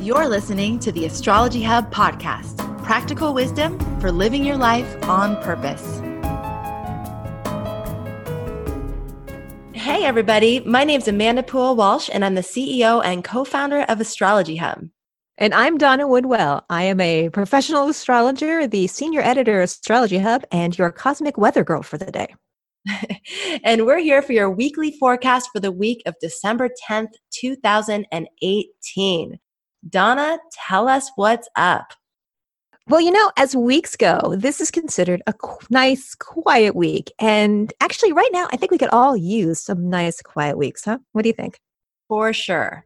You're listening to the Astrology Hub podcast practical wisdom for living your life on purpose. Hey, everybody. My name is Amanda Poole Walsh, and I'm the CEO and co founder of Astrology Hub. And I'm Donna Woodwell. I am a professional astrologer, the senior editor of Astrology Hub, and your cosmic weather girl for the day. and we're here for your weekly forecast for the week of December 10th, 2018. Donna, tell us what's up. Well, you know, as weeks go, this is considered a qu- nice, quiet week. And actually, right now, I think we could all use some nice, quiet weeks, huh? What do you think? For sure.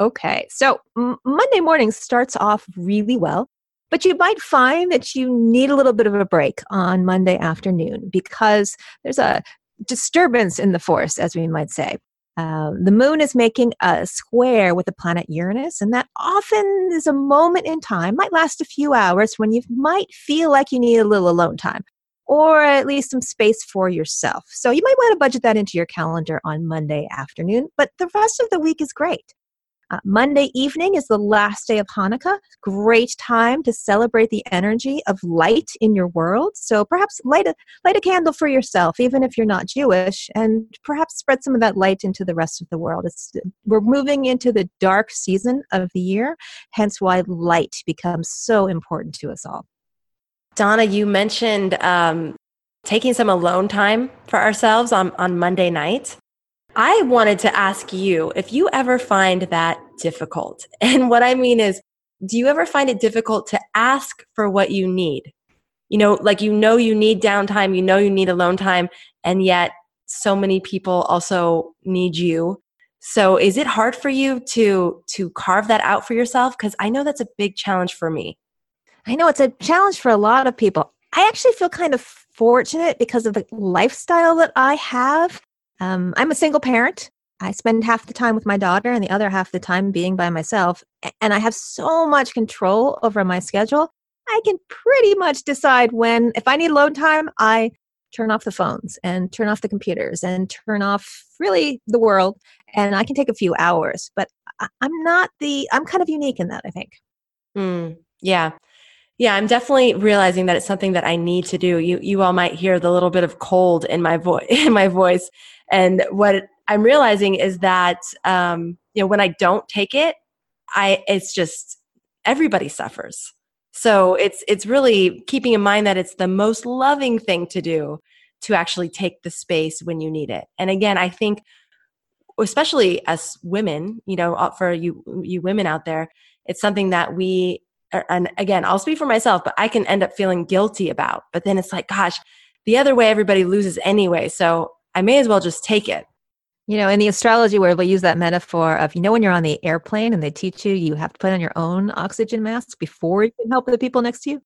Okay. So, m- Monday morning starts off really well, but you might find that you need a little bit of a break on Monday afternoon because there's a disturbance in the force, as we might say. Um, the moon is making a square with the planet Uranus, and that often is a moment in time, might last a few hours, when you might feel like you need a little alone time or at least some space for yourself. So you might want to budget that into your calendar on Monday afternoon, but the rest of the week is great. Uh, Monday evening is the last day of Hanukkah. Great time to celebrate the energy of light in your world. So perhaps light a, light a candle for yourself, even if you're not Jewish, and perhaps spread some of that light into the rest of the world. It's, we're moving into the dark season of the year, hence why light becomes so important to us all. Donna, you mentioned um, taking some alone time for ourselves on, on Monday night. I wanted to ask you if you ever find that difficult. And what I mean is, do you ever find it difficult to ask for what you need? You know, like you know you need downtime, you know you need alone time, and yet so many people also need you. So is it hard for you to to carve that out for yourself cuz I know that's a big challenge for me. I know it's a challenge for a lot of people. I actually feel kind of fortunate because of the lifestyle that I have um, I'm a single parent. I spend half the time with my daughter and the other half the time being by myself. And I have so much control over my schedule. I can pretty much decide when, if I need alone time, I turn off the phones and turn off the computers and turn off really the world. And I can take a few hours. But I'm not the, I'm kind of unique in that, I think. Mm, yeah. Yeah, I'm definitely realizing that it's something that I need to do. You you all might hear the little bit of cold in my voice in my voice and what I'm realizing is that um, you know when I don't take it, I it's just everybody suffers. So it's it's really keeping in mind that it's the most loving thing to do to actually take the space when you need it. And again, I think especially as women, you know, for you you women out there, it's something that we and again, I'll speak for myself, but I can end up feeling guilty about. But then it's like, gosh, the other way everybody loses anyway. So I may as well just take it. You know, in the astrology where they use that metaphor of, you know, when you're on the airplane and they teach you you have to put on your own oxygen mask before you can help the people next to you.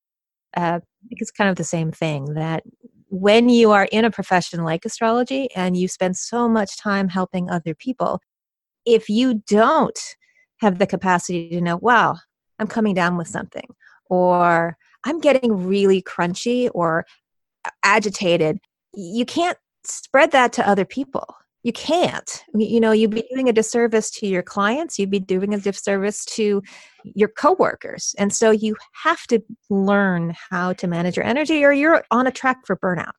Uh, I think it's kind of the same thing that when you are in a profession like astrology and you spend so much time helping other people, if you don't have the capacity to know, wow, I'm coming down with something, or I'm getting really crunchy or agitated, you can't spread that to other people. You can't. You know you'd be doing a disservice to your clients you'd be doing a disservice to your coworkers and so you have to learn how to manage your energy or you're on a track for burnout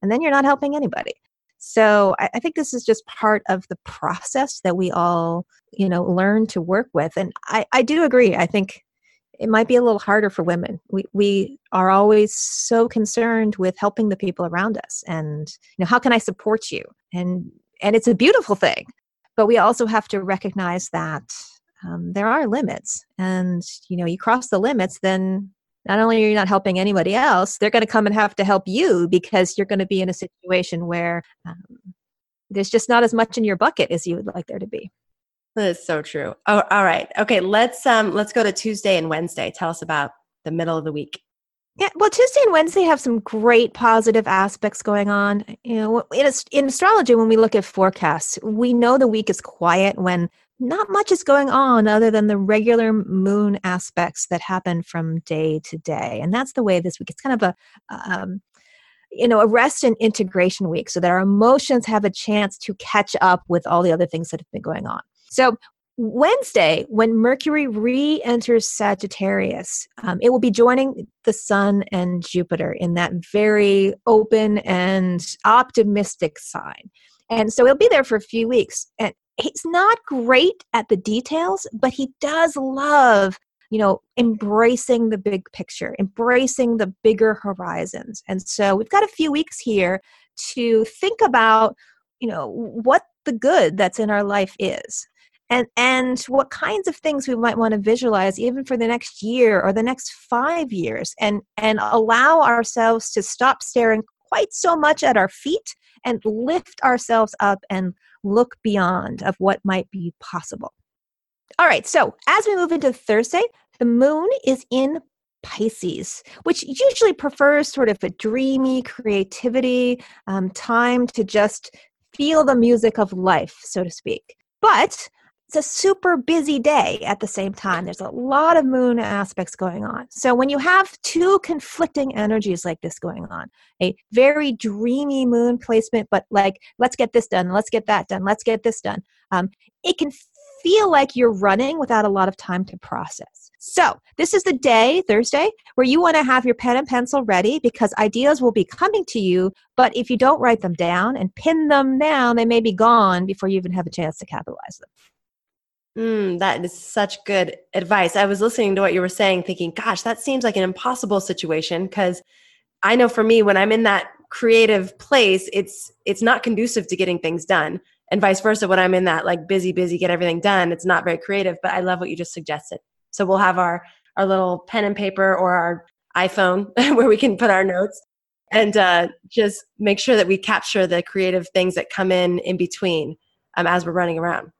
and then you're not helping anybody so I, I think this is just part of the process that we all you know learn to work with and i, I do agree i think it might be a little harder for women. We we are always so concerned with helping the people around us and you know how can I support you? And and it's a beautiful thing. But we also have to recognize that um, there are limits and you know you cross the limits then not only are you not helping anybody else they're going to come and have to help you because you're going to be in a situation where um, there's just not as much in your bucket as you would like there to be that is so true. Oh, all right. Okay, let's um let's go to Tuesday and Wednesday. Tell us about the middle of the week. Yeah, well, Tuesday and Wednesday have some great positive aspects going on. You know, in, in astrology, when we look at forecasts, we know the week is quiet when not much is going on other than the regular moon aspects that happen from day to day, and that's the way this week. It's kind of a um, you know a rest and integration week, so that our emotions have a chance to catch up with all the other things that have been going on. So Wednesday, when Mercury re enters Sagittarius, um, it will be joining the Sun and Jupiter in that very open and optimistic sign. And so he'll be there for a few weeks. And he's not great at the details, but he does love, you know, embracing the big picture, embracing the bigger horizons. And so we've got a few weeks here to think about, you know, what the good that's in our life is and and what kinds of things we might want to visualize even for the next year or the next 5 years and and allow ourselves to stop staring quite so much at our feet and lift ourselves up and look beyond of what might be possible all right so as we move into thursday the moon is in Pisces, which usually prefers sort of a dreamy creativity, um, time to just feel the music of life, so to speak. But it's a super busy day at the same time. There's a lot of moon aspects going on. So when you have two conflicting energies like this going on, a very dreamy moon placement, but like, let's get this done, let's get that done, let's get this done, um, it can feel like you're running without a lot of time to process. So, this is the day, Thursday, where you want to have your pen and pencil ready because ideas will be coming to you. But if you don't write them down and pin them down, they may be gone before you even have a chance to capitalize them. Mm, that is such good advice. I was listening to what you were saying, thinking, gosh, that seems like an impossible situation because I know for me, when I'm in that creative place, it's it's not conducive to getting things done. And vice versa, when I'm in that like busy, busy, get everything done, it's not very creative. But I love what you just suggested. So we'll have our our little pen and paper or our iPhone where we can put our notes and uh, just make sure that we capture the creative things that come in in between um, as we're running around.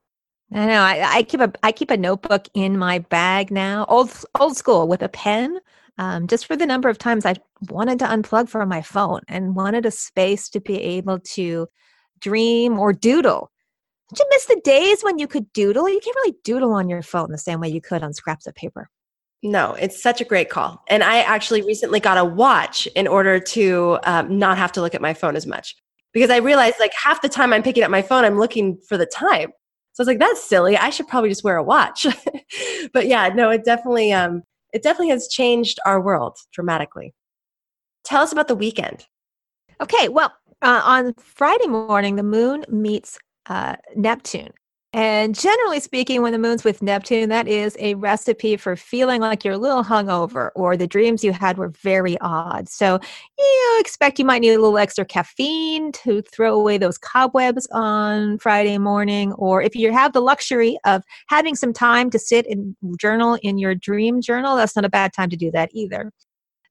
I know. I, I, keep a I keep a notebook in my bag now, old old school, with a pen. Um, just for the number of times I wanted to unplug from my phone and wanted a space to be able to dream or doodle. Did you miss the days when you could doodle? You can't really doodle on your phone the same way you could on scraps of paper. No, it's such a great call. And I actually recently got a watch in order to um, not have to look at my phone as much because I realized like half the time I'm picking up my phone, I'm looking for the time. So I was like, that's silly. I should probably just wear a watch. but yeah, no, it definitely um it definitely has changed our world dramatically. Tell us about the weekend. Okay, well, uh, on Friday morning, the moon meets uh, Neptune. And generally speaking, when the moon's with Neptune, that is a recipe for feeling like you're a little hungover or the dreams you had were very odd. So you expect you might need a little extra caffeine to throw away those cobwebs on Friday morning. Or if you have the luxury of having some time to sit and journal in your dream journal, that's not a bad time to do that either.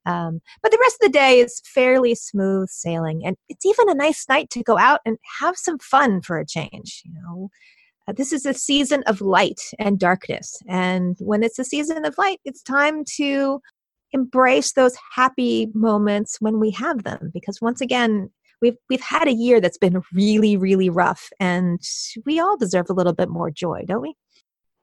Um, but the rest of the day is fairly smooth sailing. And it's even a nice night to go out and have some fun for a change. You know, uh, this is a season of light and darkness. And when it's a season of light, it's time to embrace those happy moments when we have them. Because once again, we've we've had a year that's been really, really rough, and we all deserve a little bit more joy, don't we?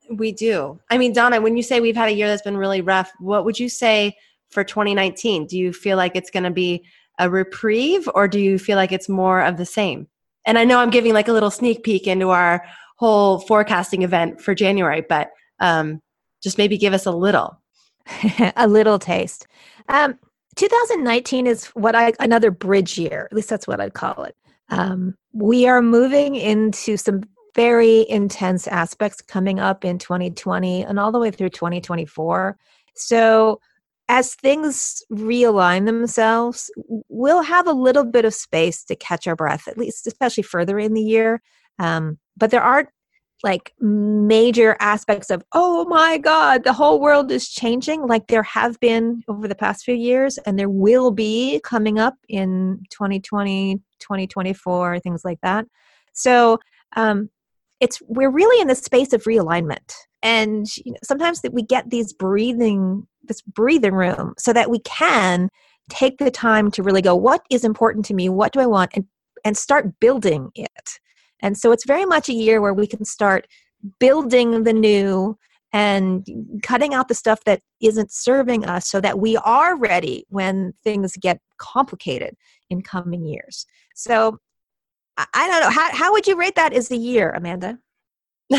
We do. I mean, Donna, when you say we've had a year that's been really rough, what would you say for 2019? Do you feel like it's going to be a reprieve, or do you feel like it's more of the same? And I know I'm giving like a little sneak peek into our whole forecasting event for January, but um, just maybe give us a little. a little taste. Um, 2019 is what I another bridge year. At least that's what I'd call it. Um, we are moving into some very intense aspects coming up in 2020 and all the way through 2024. So as things realign themselves, we'll have a little bit of space to catch our breath, at least, especially further in the year. Um, but there aren't like major aspects of oh my god the whole world is changing. Like there have been over the past few years and there will be coming up in 2020 2024 things like that. So um it's we're really in the space of realignment and you know, sometimes that we get these breathing this breathing room so that we can take the time to really go what is important to me? What do i want? and and start building it and so it's very much a year where we can start building the new and cutting out the stuff that isn't serving us so that we are ready when things get complicated in coming years. So I don't know. How, how would you rate that as a year, Amanda?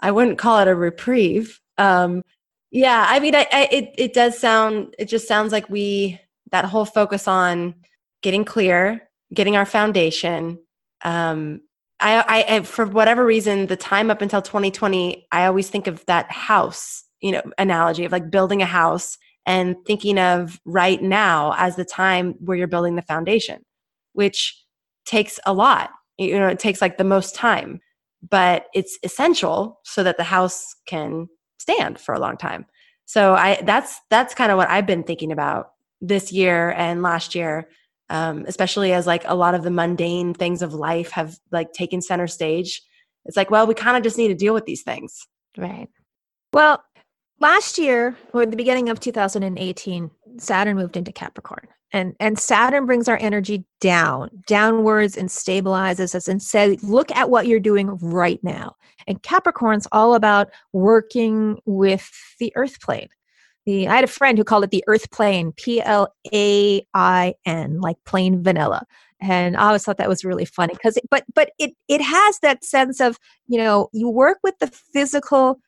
I wouldn't call it a reprieve. Um, yeah, I mean, I, I, it it does sound. It just sounds like we that whole focus on getting clear, getting our foundation. Um, I, I, for whatever reason, the time up until 2020, I always think of that house, you know, analogy of like building a house and thinking of right now as the time where you're building the foundation, which takes a lot. You know, it takes like the most time, but it's essential so that the house can stand for a long time. So I that's that's kind of what I've been thinking about this year and last year um, especially as like a lot of the mundane things of life have like taken center stage it's like well we kind of just need to deal with these things. Right. Well last year or the beginning of 2018 saturn moved into capricorn and and saturn brings our energy down downwards and stabilizes us and says look at what you're doing right now. And capricorn's all about working with the earth plane the I had a friend who called it the Earth Plane, P L A I N, like plain vanilla. And I always thought that was really funny because, but but it it has that sense of you know you work with the physical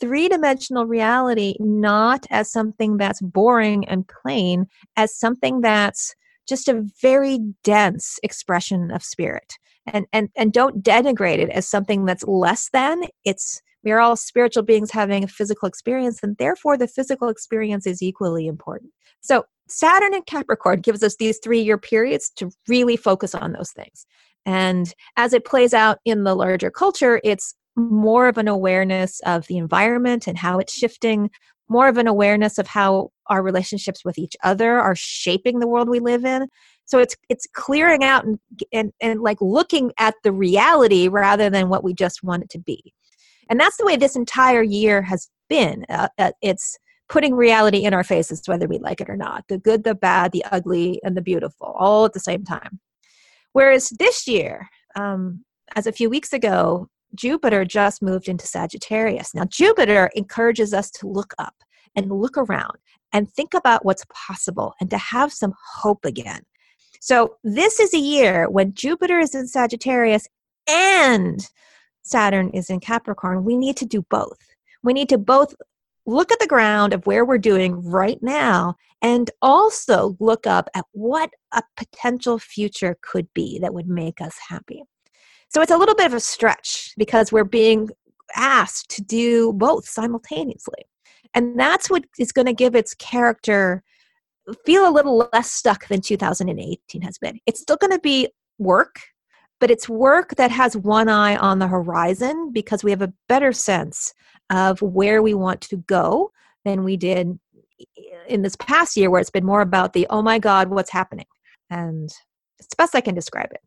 three dimensional reality not as something that's boring and plain, as something that's just a very dense expression of spirit. And and and don't denigrate it as something that's less than. It's we are all spiritual beings having a physical experience, and therefore the physical experience is equally important. So, Saturn and Capricorn gives us these three year periods to really focus on those things. And as it plays out in the larger culture, it's more of an awareness of the environment and how it's shifting, more of an awareness of how our relationships with each other are shaping the world we live in. So it's it's clearing out and and, and like looking at the reality rather than what we just want it to be. And that's the way this entire year has been. Uh, uh, it's putting reality in our faces, whether we like it or not the good, the bad, the ugly, and the beautiful, all at the same time. Whereas this year, um, as a few weeks ago, Jupiter just moved into Sagittarius. Now, Jupiter encourages us to look up and look around and think about what's possible and to have some hope again. So, this is a year when Jupiter is in Sagittarius and Saturn is in Capricorn, we need to do both. We need to both look at the ground of where we're doing right now and also look up at what a potential future could be that would make us happy. So it's a little bit of a stretch because we're being asked to do both simultaneously. And that's what is going to give its character feel a little less stuck than 2018 has been. It's still going to be work but it's work that has one eye on the horizon because we have a better sense of where we want to go than we did in this past year where it's been more about the oh my god what's happening? and it's the best i can describe it.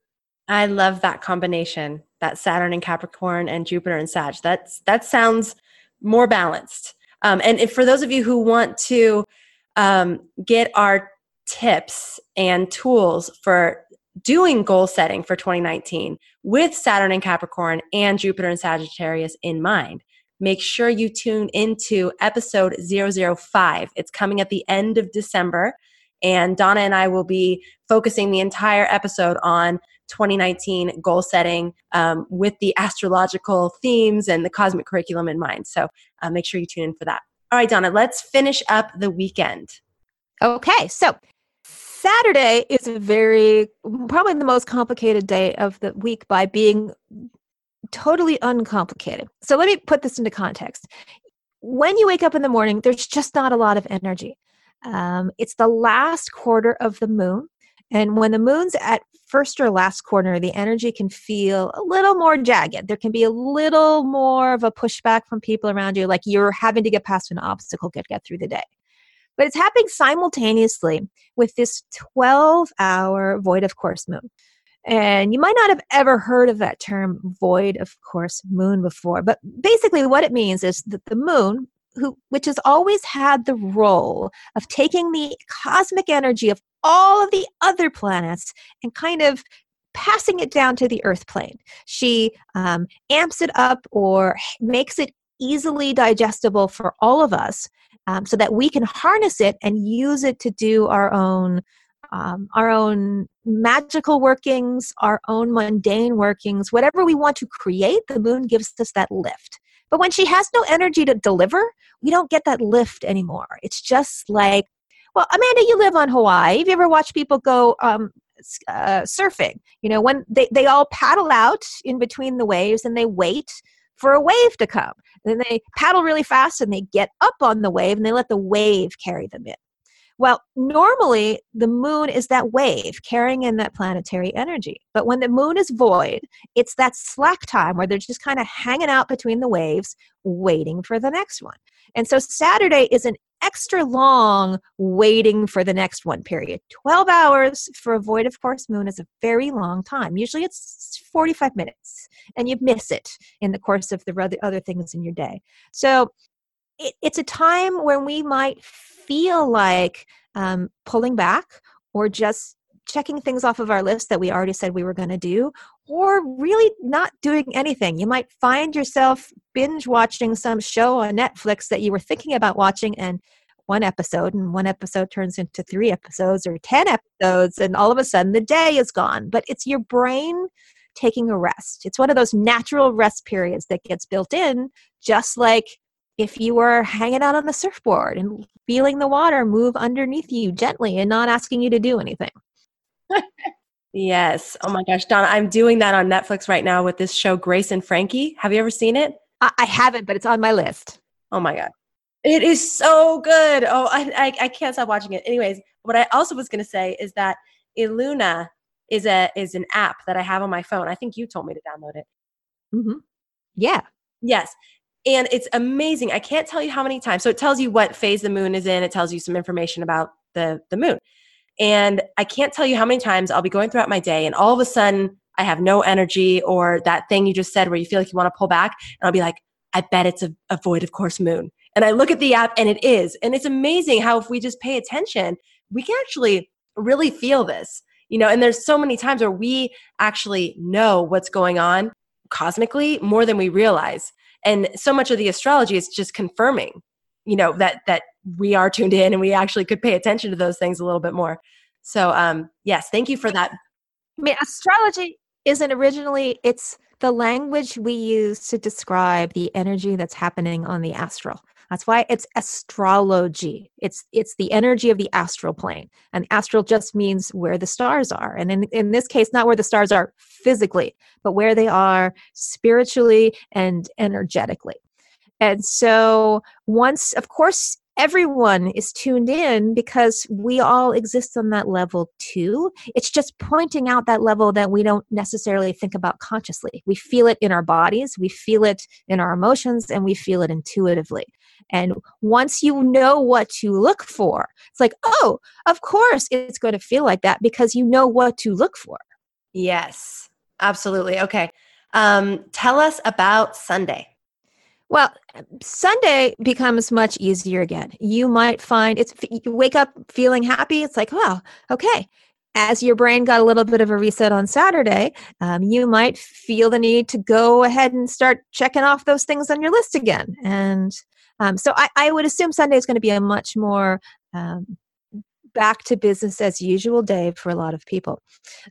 I love that combination that saturn and capricorn and jupiter and sag. That's that sounds more balanced. Um, and if, for those of you who want to um, get our tips and tools for doing goal setting for 2019 with Saturn and Capricorn and Jupiter and Sagittarius in mind. Make sure you tune into episode 005. It's coming at the end of December, and Donna and I will be focusing the entire episode on 2019 goal setting um, with the astrological themes and the cosmic curriculum in mind. So uh, make sure you tune in for that. All right, Donna, let's finish up the weekend. Okay, so Saturday is a very, probably the most complicated day of the week by being totally uncomplicated. So let me put this into context. When you wake up in the morning, there's just not a lot of energy. Um, it's the last quarter of the moon. And when the moon's at first or last quarter, the energy can feel a little more jagged. There can be a little more of a pushback from people around you, like you're having to get past an obstacle to get through the day. But it's happening simultaneously with this 12 hour void of course moon. And you might not have ever heard of that term void of course moon before, but basically what it means is that the moon, who, which has always had the role of taking the cosmic energy of all of the other planets and kind of passing it down to the earth plane. She um, amps it up or makes it easily digestible for all of us um, so that we can harness it and use it to do our own um, our own magical workings, our own mundane workings, whatever we want to create, the moon gives us that lift. But when she has no energy to deliver, we don't get that lift anymore. It's just like, well, Amanda, you live on Hawaii. Have you ever watched people go um, uh, surfing? You know, when they, they all paddle out in between the waves and they wait for a wave to come. Then they paddle really fast and they get up on the wave and they let the wave carry them in. Well, normally the moon is that wave carrying in that planetary energy. But when the moon is void, it's that slack time where they're just kind of hanging out between the waves, waiting for the next one. And so Saturday is an extra long waiting for the next one period. 12 hours for a void of course moon is a very long time. Usually it's 45 minutes and you miss it in the course of the other things in your day. So it, it's a time when we might feel like um, pulling back or just checking things off of our list that we already said we were going to do or really not doing anything. You might find yourself binge watching some show on Netflix that you were thinking about watching and one episode and one episode turns into three episodes or 10 episodes and all of a sudden the day is gone. But it's your brain taking a rest. It's one of those natural rest periods that gets built in just like if you were hanging out on the surfboard and feeling the water move underneath you gently and not asking you to do anything. Yes. Oh my gosh, Donna, I'm doing that on Netflix right now with this show, Grace and Frankie. Have you ever seen it? I, I haven't, but it's on my list. Oh my God. It is so good. Oh, I, I, I can't stop watching it. Anyways, what I also was going to say is that Illuna is a is an app that I have on my phone. I think you told me to download it. Mm-hmm. Yeah. Yes and it's amazing. I can't tell you how many times. So it tells you what phase the moon is in. It tells you some information about the the moon. And I can't tell you how many times I'll be going throughout my day and all of a sudden I have no energy or that thing you just said where you feel like you want to pull back and I'll be like, I bet it's a, a void of course moon. And I look at the app and it is. And it's amazing how if we just pay attention, we can actually really feel this. You know, and there's so many times where we actually know what's going on cosmically more than we realize and so much of the astrology is just confirming you know that that we are tuned in and we actually could pay attention to those things a little bit more so um yes thank you for that i mean astrology isn't originally it's the language we use to describe the energy that's happening on the astral that's why it's astrology. It's it's the energy of the astral plane. And astral just means where the stars are. And in, in this case, not where the stars are physically, but where they are spiritually and energetically. And so once, of course, everyone is tuned in because we all exist on that level too. It's just pointing out that level that we don't necessarily think about consciously. We feel it in our bodies, we feel it in our emotions, and we feel it intuitively. And once you know what to look for, it's like, oh, of course it's going to feel like that because you know what to look for. Yes, absolutely. Okay. Um, tell us about Sunday. Well, Sunday becomes much easier again. You might find it's you wake up feeling happy. It's like, wow, okay. As your brain got a little bit of a reset on Saturday, um, you might feel the need to go ahead and start checking off those things on your list again. And um, so I, I, would assume Sunday is going to be a much more um, back to business as usual day for a lot of people.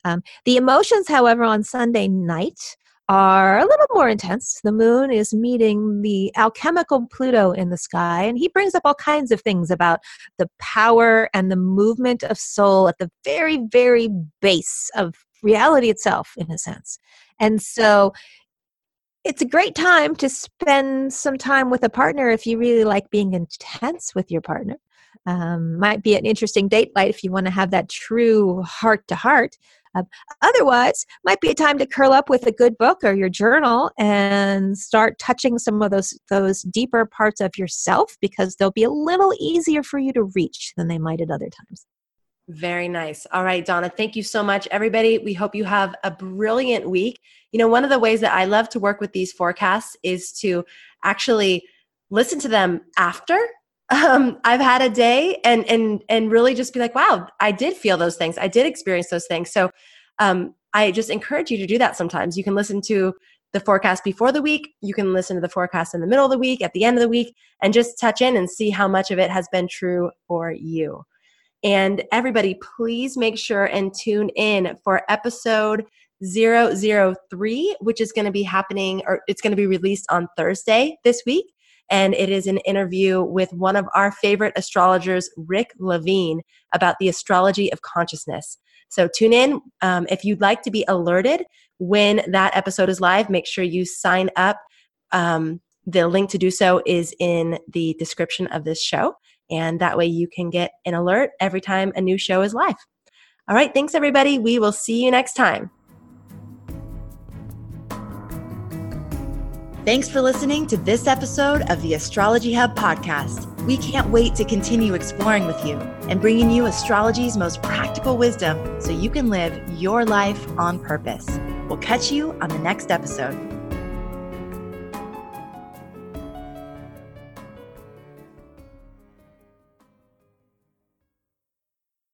Um, the emotions, however, on Sunday night are a little more intense. The moon is meeting the alchemical Pluto in the sky, and he brings up all kinds of things about the power and the movement of soul at the very, very base of reality itself, in a sense. And so it's a great time to spend some time with a partner if you really like being intense with your partner. Um, might be an interesting date night if you want to have that true heart to heart. Uh, otherwise, might be a time to curl up with a good book or your journal and start touching some of those those deeper parts of yourself because they'll be a little easier for you to reach than they might at other times. Very nice. All right, Donna, thank you so much, everybody. We hope you have a brilliant week. You know, one of the ways that I love to work with these forecasts is to actually listen to them after um, I've had a day and and and really just be like, wow, I did feel those things. I did experience those things. So um, I just encourage you to do that sometimes. You can listen to the forecast before the week. You can listen to the forecast in the middle of the week, at the end of the week, and just touch in and see how much of it has been true for you. And everybody, please make sure and tune in for episode 003, which is going to be happening or it's going to be released on Thursday this week. And it is an interview with one of our favorite astrologers, Rick Levine, about the astrology of consciousness. So tune in. Um, if you'd like to be alerted when that episode is live, make sure you sign up. Um, the link to do so is in the description of this show. And that way you can get an alert every time a new show is live. All right. Thanks, everybody. We will see you next time. Thanks for listening to this episode of the Astrology Hub podcast. We can't wait to continue exploring with you and bringing you astrology's most practical wisdom so you can live your life on purpose. We'll catch you on the next episode.